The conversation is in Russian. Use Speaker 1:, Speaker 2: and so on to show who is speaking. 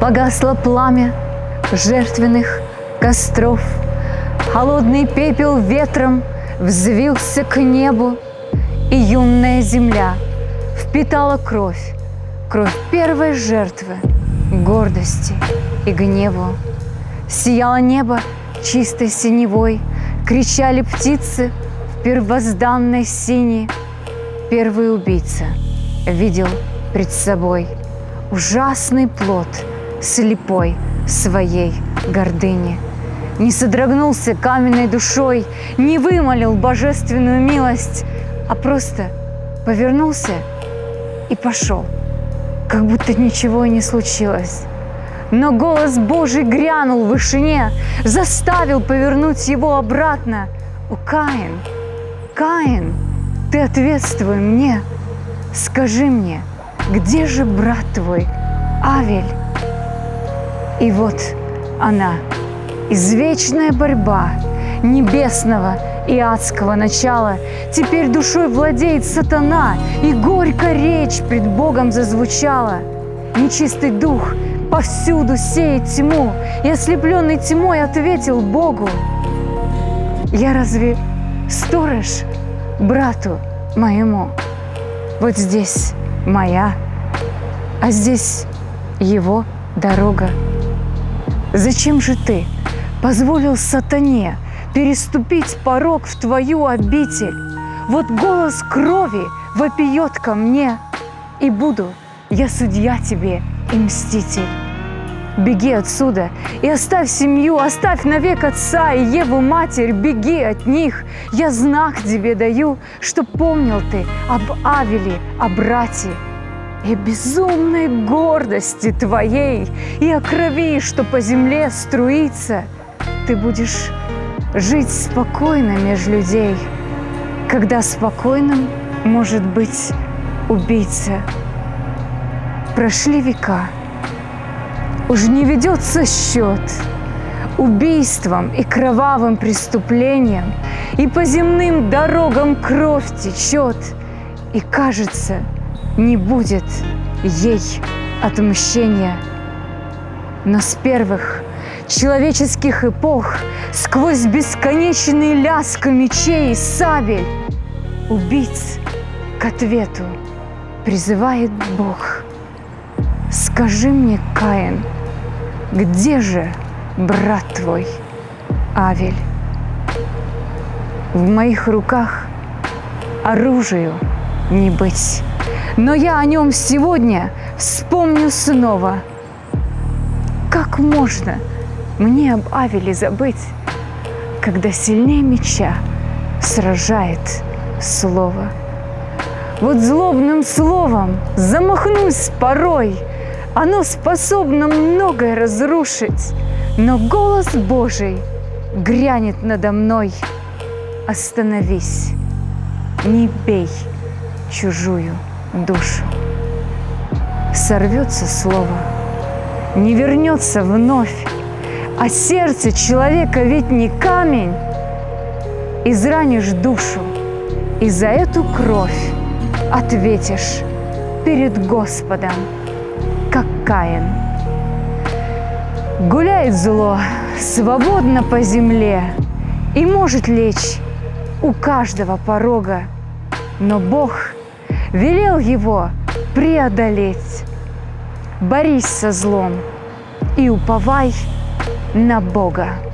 Speaker 1: Погасло пламя жертвенных костров, Холодный пепел ветром взвился к небу, И юная земля впитала кровь, Кровь первой жертвы, гордости и гневу. Сияло небо чистой синевой, Кричали птицы в первозданной сине. Первый убийца видел пред собой Ужасный плод – слепой своей гордыни. Не содрогнулся каменной душой, не вымолил божественную милость, а просто повернулся и пошел, как будто ничего и не случилось. Но голос Божий грянул в вышине, заставил повернуть его обратно. О, Каин, Каин, ты ответствуй мне, скажи мне, где же брат твой, Авель? И вот она, извечная борьба небесного и адского начала. Теперь душой владеет сатана, и горько речь пред Богом зазвучала. Нечистый дух повсюду сеет тьму, и ослепленный тьмой ответил Богу. Я разве сторож брату моему? Вот здесь моя, а здесь его дорога. Зачем же ты позволил сатане переступить порог в твою обитель? Вот голос крови вопиет ко мне, и буду я судья тебе и мститель. Беги отсюда и оставь семью, оставь навек отца и Еву матерь, беги от них. Я знак тебе даю, что помнил ты об Авеле, о брате и безумной гордости твоей, и о крови, что по земле струится, ты будешь жить спокойно меж людей, когда спокойным может быть убийца. Прошли века, уж не ведется счет убийством и кровавым преступлением, и по земным дорогам кровь течет, и кажется – не будет ей отмщения. Но с первых человеческих эпох сквозь бесконечный ляск мечей и сабель убийц к ответу призывает Бог. Скажи мне, Каин, где же брат твой Авель? В моих руках оружию не быть но я о нем сегодня вспомню снова. Как можно мне об Авеле забыть, когда сильнее меча сражает слово? Вот злобным словом замахнусь порой, оно способно многое разрушить, но голос Божий грянет надо мной. Остановись, не бей чужую душу. Сорвется слово, не вернется вновь, а сердце человека ведь не камень. Изранишь душу, и за эту кровь ответишь перед Господом, как Каин. Гуляет зло свободно по земле и может лечь у каждого порога, но Бог – велел его преодолеть. Борись со злом и уповай на Бога.